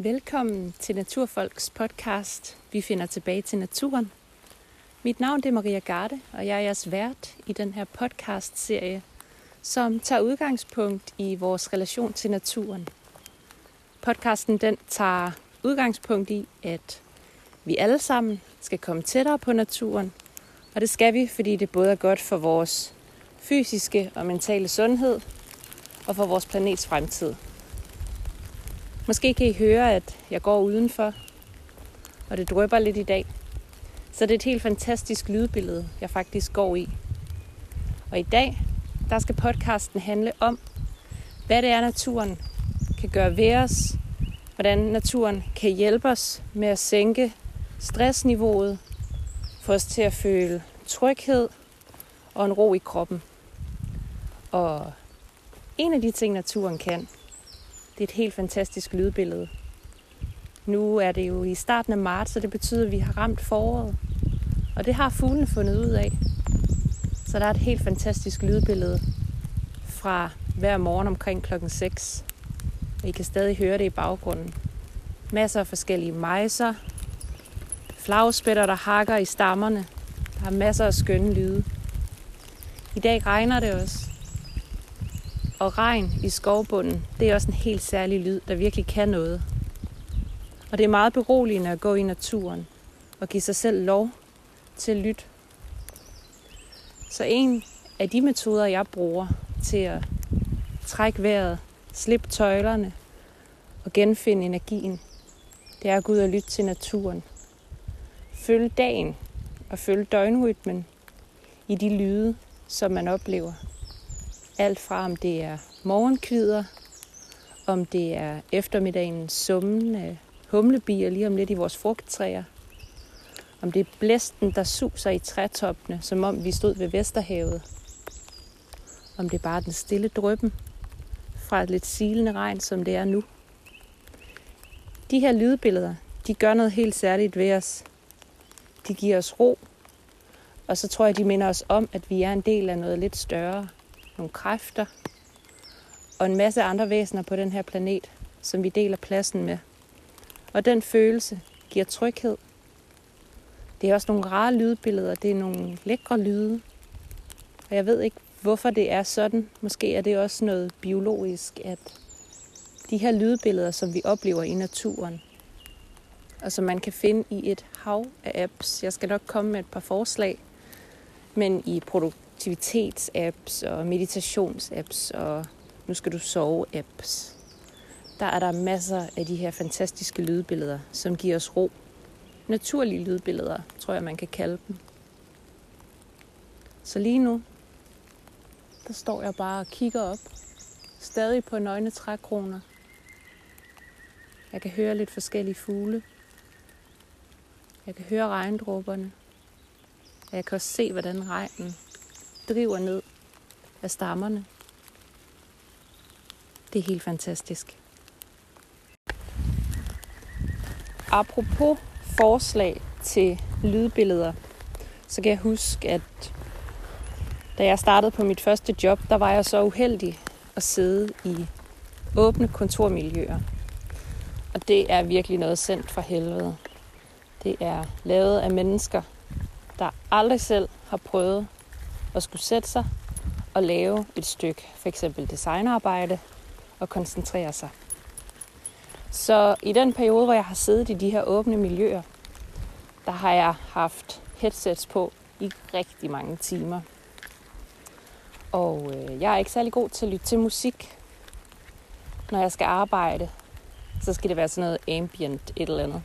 Velkommen til Naturfolks podcast. Vi finder tilbage til naturen. Mit navn er Maria Garde, og jeg er jeres vært i den her podcast-serie, som tager udgangspunkt i vores relation til naturen. Podcasten den tager udgangspunkt i, at vi alle sammen skal komme tættere på naturen, og det skal vi, fordi det både er godt for vores fysiske og mentale sundhed og for vores planets fremtid. Måske kan I høre, at jeg går udenfor, og det drøber lidt i dag. Så det er et helt fantastisk lydbillede, jeg faktisk går i. Og i dag, der skal podcasten handle om, hvad det er, naturen kan gøre ved os, hvordan naturen kan hjælpe os med at sænke stressniveauet, få os til at føle tryghed og en ro i kroppen. Og en af de ting, naturen kan, det er et helt fantastisk lydbillede. Nu er det jo i starten af marts, så det betyder, at vi har ramt foråret. Og det har fuglene fundet ud af. Så der er et helt fantastisk lydbillede fra hver morgen omkring klokken 6. Og I kan stadig høre det i baggrunden. Masser af forskellige mejser. Flagspætter, der hakker i stammerne. Der er masser af skønne lyde. I dag regner det også. Og regn i skovbunden, det er også en helt særlig lyd, der virkelig kan noget. Og det er meget beroligende at gå i naturen og give sig selv lov til at lytte. Så en af de metoder, jeg bruger til at trække vejret, slippe tøjlerne og genfinde energien, det er at gå ud og lytte til naturen. Følge dagen og følge døgnrytmen i de lyde, som man oplever. Alt fra om det er morgenkvider, om det er eftermiddagens summende humlebier lige om lidt i vores frugttræer, om det er blæsten, der suser i trætoppene, som om vi stod ved Vesterhavet, om det er bare den stille drøbben fra et lidt silende regn, som det er nu. De her lydbilleder, de gør noget helt særligt ved os. De giver os ro, og så tror jeg, de minder os om, at vi er en del af noget lidt større. Nogle kræfter og en masse andre væsener på den her planet, som vi deler pladsen med. Og den følelse giver tryghed. Det er også nogle rare lydbilleder, det er nogle lækre lyde. Og jeg ved ikke, hvorfor det er sådan. Måske er det også noget biologisk, at de her lydbilleder, som vi oplever i naturen, og som man kan finde i et hav af apps. Jeg skal nok komme med et par forslag, men i produkt produktivitetsapps og meditationsapps og nu skal du sove apps. Der er der masser af de her fantastiske lydbilleder, som giver os ro. Naturlige lydbilleder, tror jeg, man kan kalde dem. Så lige nu, der står jeg bare og kigger op. Stadig på nøgne trækroner. Jeg kan høre lidt forskellige fugle. Jeg kan høre regndråberne. Jeg kan også se, hvordan regnen driver ned af stammerne. Det er helt fantastisk. Apropos forslag til lydbilleder, så kan jeg huske, at da jeg startede på mit første job, der var jeg så uheldig at sidde i åbne kontormiljøer. Og det er virkelig noget sendt fra helvede. Det er lavet af mennesker, der aldrig selv har prøvet at skulle sætte sig og lave et stykke, for eksempel designarbejde, og koncentrere sig. Så i den periode, hvor jeg har siddet i de her åbne miljøer, der har jeg haft headsets på i rigtig mange timer. Og øh, jeg er ikke særlig god til at lytte til musik. Når jeg skal arbejde, så skal det være sådan noget ambient et eller andet.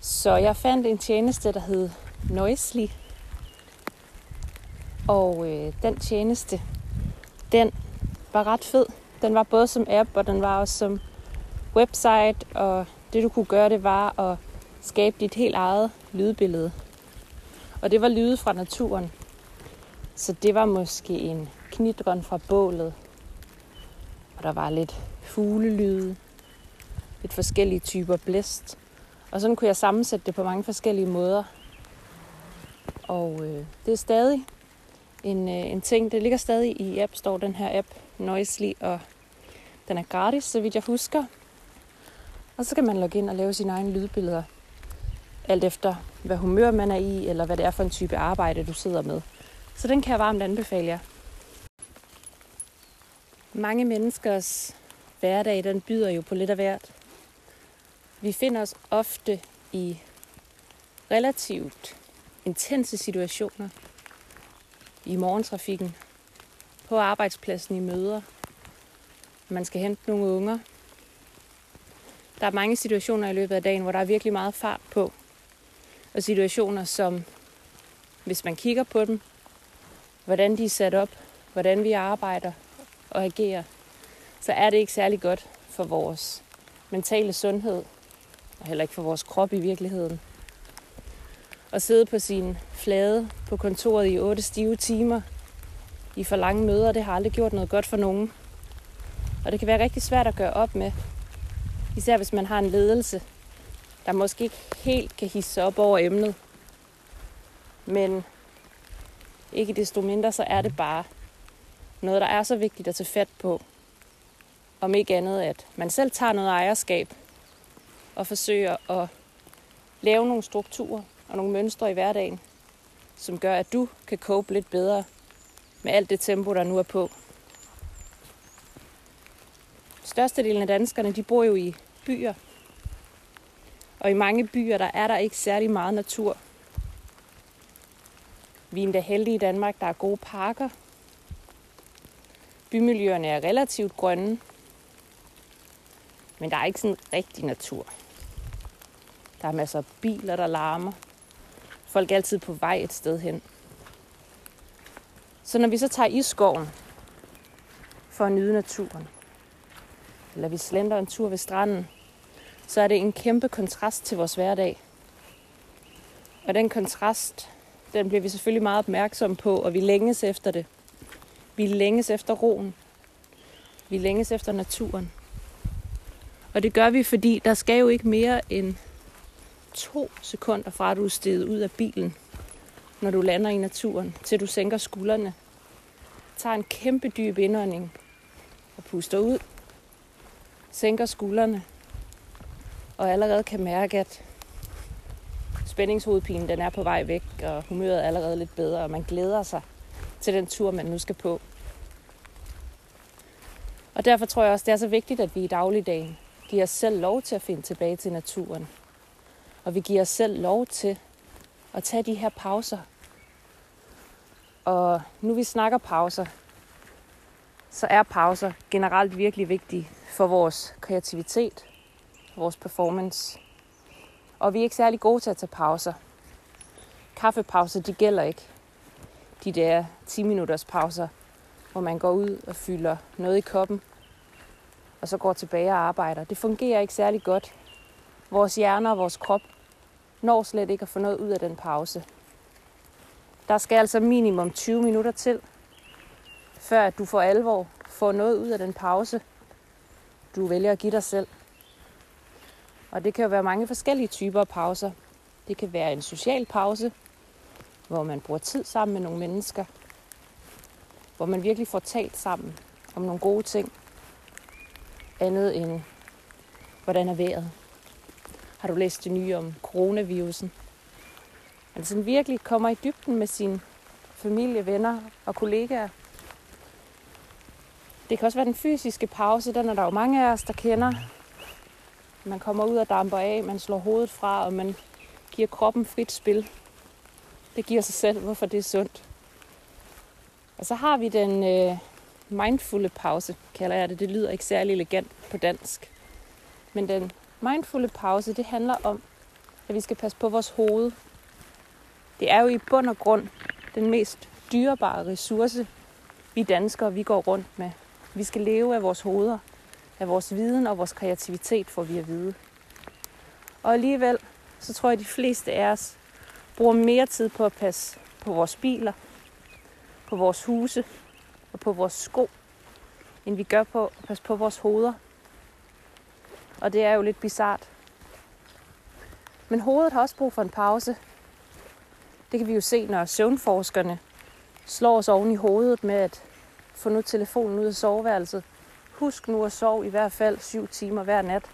Så jeg fandt en tjeneste, der hed Noisely. Og øh, den tjeneste, den var ret fed. Den var både som app, og den var også som website, og det du kunne gøre, det var at skabe dit helt eget lydbillede. Og det var lyde fra naturen. Så det var måske en knitron fra bålet. Og der var lidt fuglelyde, lidt forskellige typer blæst. Og sådan kunne jeg sammensætte det på mange forskellige måder. Og øh, det er stadig en, øh, en ting. Det ligger stadig i App Store, den her app, Noisely, og den er gratis, så vidt jeg husker. Og så kan man logge ind og lave sine egne lydbilleder, alt efter hvad humør man er i, eller hvad det er for en type arbejde, du sidder med. Så den kan jeg varmt anbefale jer. Mange menneskers hverdag, den byder jo på lidt af hvert. Vi finder os ofte i relativt intense situationer. I morgentrafikken, på arbejdspladsen i møder. Man skal hente nogle unger. Der er mange situationer i løbet af dagen, hvor der er virkelig meget fart på. Og situationer, som hvis man kigger på dem, hvordan de er sat op, hvordan vi arbejder og agerer, så er det ikke særlig godt for vores mentale sundhed, og heller ikke for vores krop i virkeligheden. At sidde på sin flade på kontoret i otte stive timer i for lange møder, det har aldrig gjort noget godt for nogen. Og det kan være rigtig svært at gøre op med, især hvis man har en ledelse, der måske ikke helt kan hisse op over emnet. Men ikke desto mindre, så er det bare noget, der er så vigtigt at tage fat på. Om ikke andet, at man selv tager noget ejerskab og forsøger at lave nogle strukturer og nogle mønstre i hverdagen, som gør, at du kan cope lidt bedre med alt det tempo, der nu er på. Størstedelen af danskerne, de bor jo i byer. Og i mange byer, der er der ikke særlig meget natur. Vi er endda heldige i Danmark, der er gode parker. Bymiljøerne er relativt grønne. Men der er ikke sådan rigtig natur. Der er masser af biler, der larmer. Folk er altid på vej et sted hen. Så når vi så tager i skoven for at nyde naturen, eller vi slender en tur ved stranden, så er det en kæmpe kontrast til vores hverdag. Og den kontrast, den bliver vi selvfølgelig meget opmærksom på, og vi længes efter det. Vi længes efter roen. Vi længes efter naturen. Og det gør vi, fordi der skal jo ikke mere end to sekunder fra, at du er steget ud af bilen, når du lander i naturen, til du sænker skuldrene. Tager en kæmpe dyb indånding og puster ud. Sænker skuldrene. Og allerede kan mærke, at spændingshovedpinen den er på vej væk, og humøret er allerede lidt bedre, og man glæder sig til den tur, man nu skal på. Og derfor tror jeg også, det er så vigtigt, at vi i dagligdagen giver os selv lov til at finde tilbage til naturen. Og vi giver os selv lov til at tage de her pauser. Og nu vi snakker pauser, så er pauser generelt virkelig vigtige for vores kreativitet, vores performance. Og vi er ikke særlig gode til at tage pauser. Kaffepauser, de gælder ikke. De der 10 minutters pauser, hvor man går ud og fylder noget i koppen, og så går tilbage og arbejder. Det fungerer ikke særlig godt. Vores hjerner og vores krop når slet ikke at få noget ud af den pause. Der skal altså minimum 20 minutter til, før at du for alvor får noget ud af den pause, du vælger at give dig selv. Og det kan jo være mange forskellige typer af pauser. Det kan være en social pause, hvor man bruger tid sammen med nogle mennesker. Hvor man virkelig får talt sammen om nogle gode ting. Andet end, hvordan er vejret? Har du læst det nye om coronavirusen? Man sådan virkelig kommer i dybden med sin familie, venner og kollegaer. Det kan også være den fysiske pause, den er der jo mange af os, der kender. Man kommer ud og damper af, man slår hovedet fra, og man giver kroppen frit spil. Det giver sig selv, hvorfor det er sundt. Og så har vi den øh, mindfulle pause, kalder jeg det. Det lyder ikke særlig elegant på dansk. Men den mindfulde pause, det handler om, at vi skal passe på vores hoved. Det er jo i bund og grund den mest dyrebare ressource, vi danskere vi går rundt med. Vi skal leve af vores hoveder, af vores viden og vores kreativitet, får vi at vide. Og alligevel, så tror jeg, at de fleste af os bruger mere tid på at passe på vores biler, på vores huse og på vores sko, end vi gør på at passe på vores hoveder. Og det er jo lidt bizart. Men hovedet har også brug for en pause. Det kan vi jo se, når søvnforskerne slår os oven i hovedet med at få nu telefonen ud af soveværelset. Husk nu at sove i hvert fald 7 timer hver nat.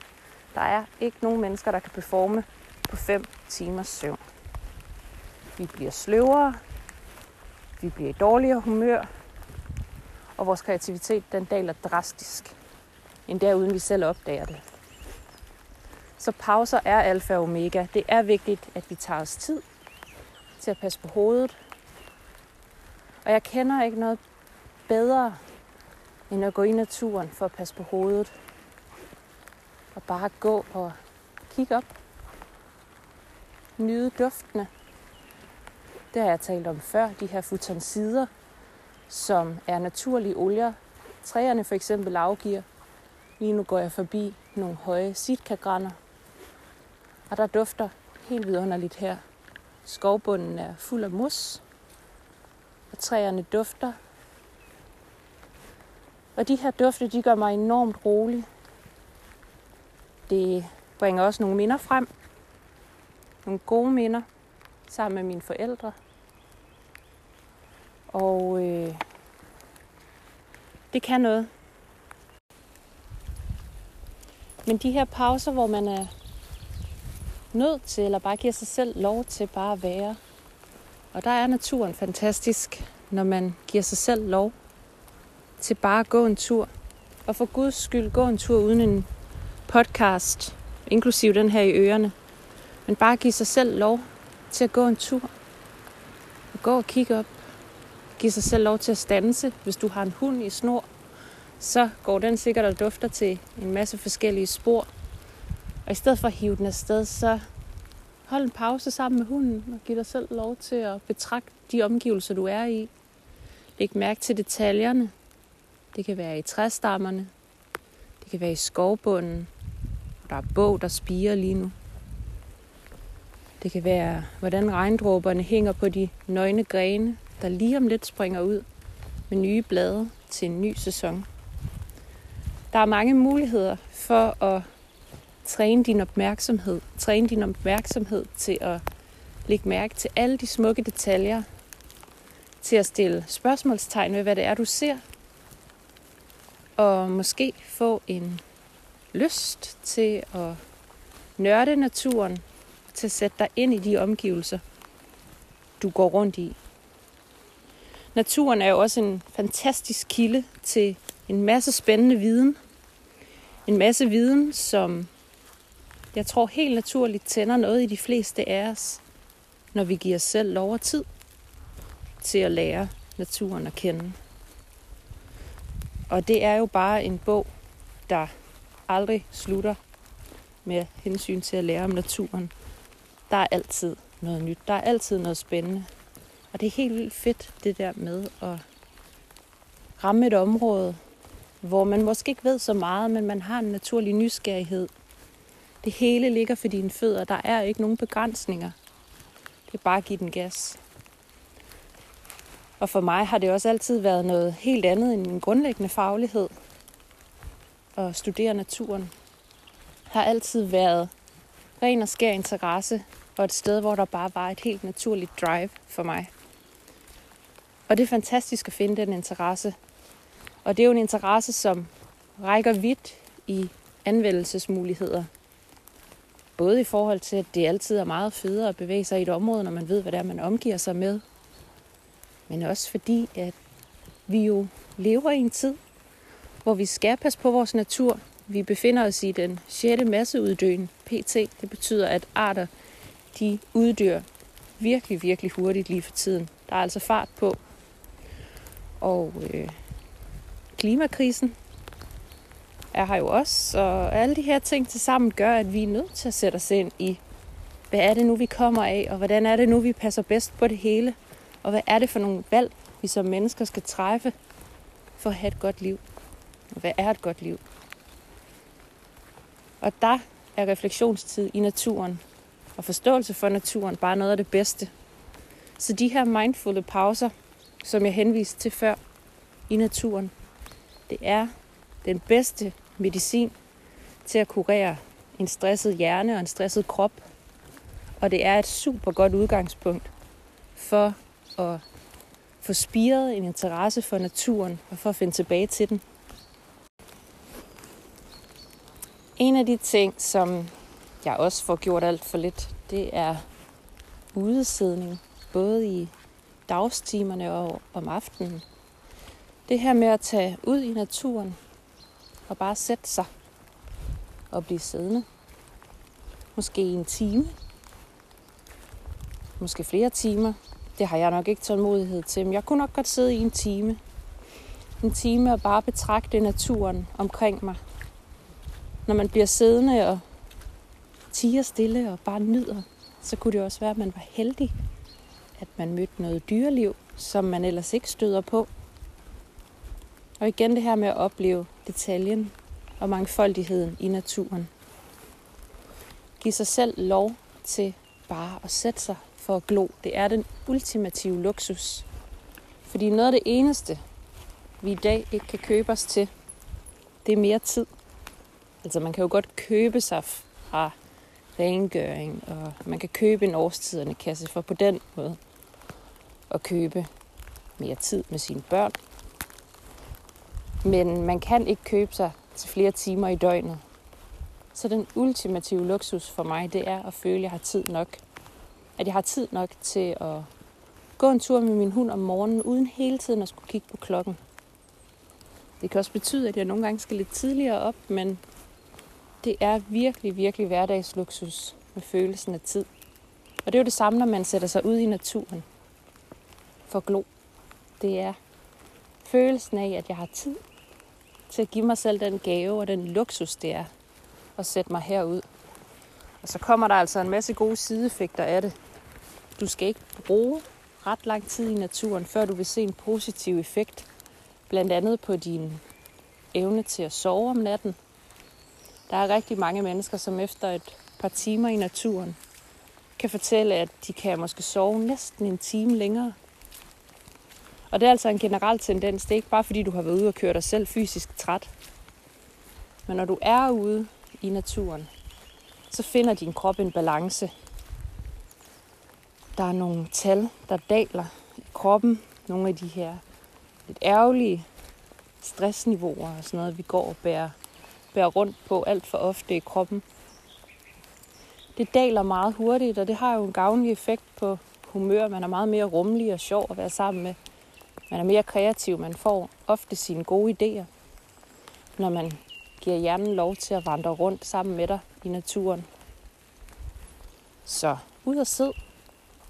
Der er ikke nogen mennesker, der kan performe på 5 timers søvn. Vi bliver sløvere, vi bliver i dårligere humør, og vores kreativitet den daler drastisk, endda uden vi selv opdager det. Så pauser er alfa og omega. Det er vigtigt, at vi tager os tid til at passe på hovedet. Og jeg kender ikke noget bedre, end at gå i naturen for at passe på hovedet. Og bare gå og kigge op. Nyde duftene. Det har jeg talt om før, de her futonsider, som er naturlige olier. Træerne for eksempel afgiver. Lige nu går jeg forbi nogle høje sitkagrænder, og der dufter helt vidunderligt her. Skovbunden er fuld af mos, og træerne dufter. Og de her dufte, de gør mig enormt rolig. Det bringer også nogle minder frem. Nogle gode minder sammen med mine forældre. Og øh, det kan noget. Men de her pauser, hvor man er nødt til, eller bare giver sig selv lov til bare at være. Og der er naturen fantastisk, når man giver sig selv lov til bare at gå en tur. Og for Guds skyld gå en tur uden en podcast, inklusiv den her i ørerne. Men bare give sig selv lov til at gå en tur. Og gå og kigge op. Giv sig selv lov til at stanse. Hvis du har en hund i snor, så går den sikkert og dufter til en masse forskellige spor. Og i stedet for at hive den afsted, så hold en pause sammen med hunden og giv dig selv lov til at betragte de omgivelser, du er i. Læg mærke til detaljerne. Det kan være i træstammerne. Det kan være i skovbunden. Der er bog, der spiger lige nu. Det kan være, hvordan regndråberne hænger på de nøgne grene, der lige om lidt springer ud med nye blade til en ny sæson. Der er mange muligheder for at træne din opmærksomhed. Træne din opmærksomhed til at lægge mærke til alle de smukke detaljer. Til at stille spørgsmålstegn ved, hvad det er, du ser. Og måske få en lyst til at nørde naturen. Til at sætte dig ind i de omgivelser, du går rundt i. Naturen er jo også en fantastisk kilde til en masse spændende viden. En masse viden, som jeg tror helt naturligt tænder noget i de fleste af os, når vi giver os selv lov og tid til at lære naturen at kende. Og det er jo bare en bog, der aldrig slutter med hensyn til at lære om naturen. Der er altid noget nyt. Der er altid noget spændende. Og det er helt vildt fedt, det der med at ramme et område, hvor man måske ikke ved så meget, men man har en naturlig nysgerrighed det hele ligger for dine fødder. Der er ikke nogen begrænsninger. Det er bare at give den gas. Og for mig har det også altid været noget helt andet end en grundlæggende faglighed. At studere naturen har altid været ren og skær interesse og et sted, hvor der bare var et helt naturligt drive for mig. Og det er fantastisk at finde den interesse. Og det er jo en interesse, som rækker vidt i anvendelsesmuligheder Både i forhold til, at det altid er meget federe at bevæge sig i et område, når man ved, hvad det er, man omgiver sig med. Men også fordi, at vi jo lever i en tid, hvor vi skal passe på vores natur. Vi befinder os i den 6. masseuddøen, PT. Det betyder, at arter de uddør virkelig, virkelig hurtigt lige for tiden. Der er altså fart på. Og øh, klimakrisen er her jo også, og alle de her ting til sammen gør, at vi er nødt til at sætte os ind i, hvad er det nu, vi kommer af, og hvordan er det nu, vi passer bedst på det hele, og hvad er det for nogle valg, vi som mennesker skal træffe for at have et godt liv. Og hvad er et godt liv? Og der er refleksionstid i naturen og forståelse for naturen bare noget af det bedste. Så de her mindfulle pauser, som jeg henviste til før i naturen, det er den bedste medicin til at kurere en stresset hjerne og en stresset krop. Og det er et super godt udgangspunkt for at få spiret en interesse for naturen og for at finde tilbage til den. En af de ting, som jeg også får gjort alt for lidt, det er udesidning, både i dagstimerne og om aftenen. Det her med at tage ud i naturen og bare sætte sig og blive siddende. Måske en time. Måske flere timer. Det har jeg nok ikke tålmodighed til, men jeg kunne nok godt sidde i en time. En time og bare betragte naturen omkring mig. Når man bliver siddende og tiger stille og bare nyder, så kunne det også være, at man var heldig, at man mødte noget dyreliv, som man ellers ikke støder på. Og igen det her med at opleve detaljen og mangfoldigheden i naturen. Giv sig selv lov til bare at sætte sig for at glo. Det er den ultimative luksus. Fordi noget af det eneste, vi i dag ikke kan købe os til, det er mere tid. Altså man kan jo godt købe sig fra rengøring, og man kan købe en årstiderne kasse for på den måde at købe mere tid med sine børn. Men man kan ikke købe sig til flere timer i døgnet. Så den ultimative luksus for mig, det er at føle, at jeg har tid nok. At jeg har tid nok til at gå en tur med min hund om morgenen, uden hele tiden at skulle kigge på klokken. Det kan også betyde, at jeg nogle gange skal lidt tidligere op, men det er virkelig, virkelig hverdagsluksus med følelsen af tid. Og det er jo det samme, når man sætter sig ud i naturen for glo. Det er følelsen af, at jeg har tid til at give mig selv den gave og den luksus, det er at sætte mig herud. Og så kommer der altså en masse gode sideeffekter af det. Du skal ikke bruge ret lang tid i naturen, før du vil se en positiv effekt. Blandt andet på din evne til at sove om natten. Der er rigtig mange mennesker, som efter et par timer i naturen kan fortælle, at de kan måske sove næsten en time længere. Og det er altså en generel tendens. Det er ikke bare fordi, du har været ude og køre dig selv fysisk træt. Men når du er ude i naturen, så finder din krop en balance. Der er nogle tal, der daler i kroppen. Nogle af de her lidt ærgerlige stressniveauer og sådan noget, vi går og bærer, bærer rundt på alt for ofte i kroppen. Det daler meget hurtigt, og det har jo en gavnlig effekt på humør. Man er meget mere rummelig og sjov at være sammen med. Man er mere kreativ. Man får ofte sine gode idéer, når man giver hjernen lov til at vandre rundt sammen med dig i naturen. Så ud og sid.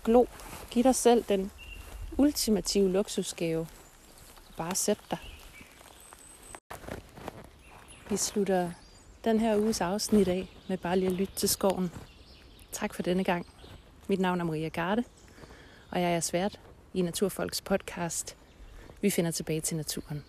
Glo. Giv dig selv den ultimative luksusgave. Bare sæt dig. Vi slutter den her uges afsnit af med bare lige at lytte til skoven. Tak for denne gang. Mit navn er Maria Garde, og jeg er svært i Naturfolks podcast. Vi finder tilbage til naturen.